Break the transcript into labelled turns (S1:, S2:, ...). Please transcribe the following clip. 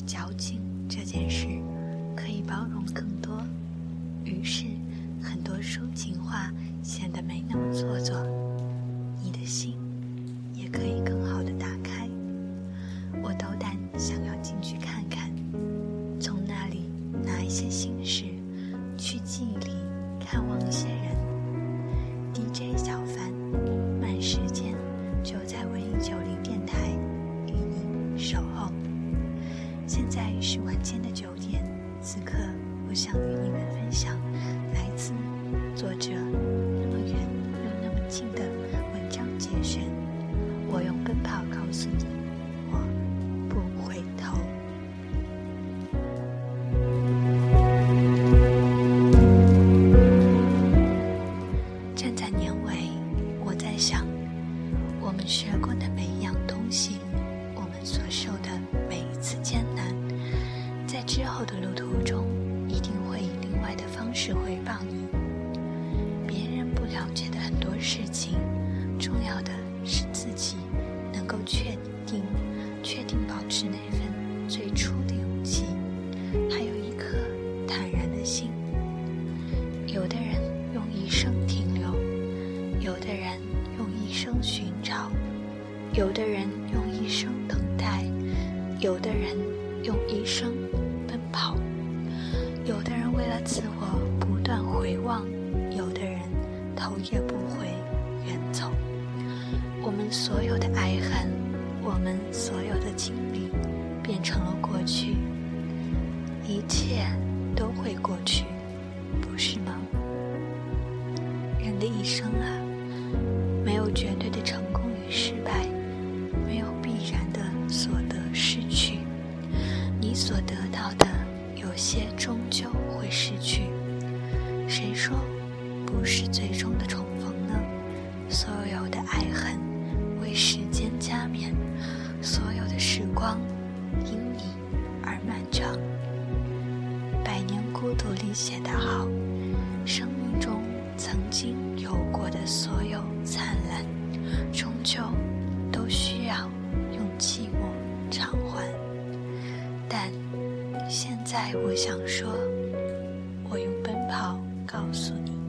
S1: 矫情这件事可以包容更多于是很多抒情话显得没那么做作。你的心也可以更好的打开。我斗胆想要进去看看从那里拿一些心事是晚间的九点，此刻我想与你们分享来自作者那么远又那么近的文章节选。我用奔跑告诉你，我不回头。站在年尾，我在想，我们学过的每一样东西，我们所受的，在之后的路途中，一定会以另外的方式回报你。别人不了解的很多事情，重要的是自己能够确定、确定保持那份最初的勇气，还有一颗坦然的心。有的人用一生停留，有的人用一生寻找，有的人用一生等待，有的人用一生，自我不断回望，有的人头也不回远走。我们所有的爱恨，我们所有的经历，变成了过去，一切都会过去，不是吗？人的一生啊，没有绝对的成功与失败，没有必然的所得失去。你所得到的，些终究会失去。谁说不是最终的重逢呢？所有的爱恨为时间加冕，所有的时光因你而漫长。《百年孤独》里写得好，我想说，我用奔跑告诉你。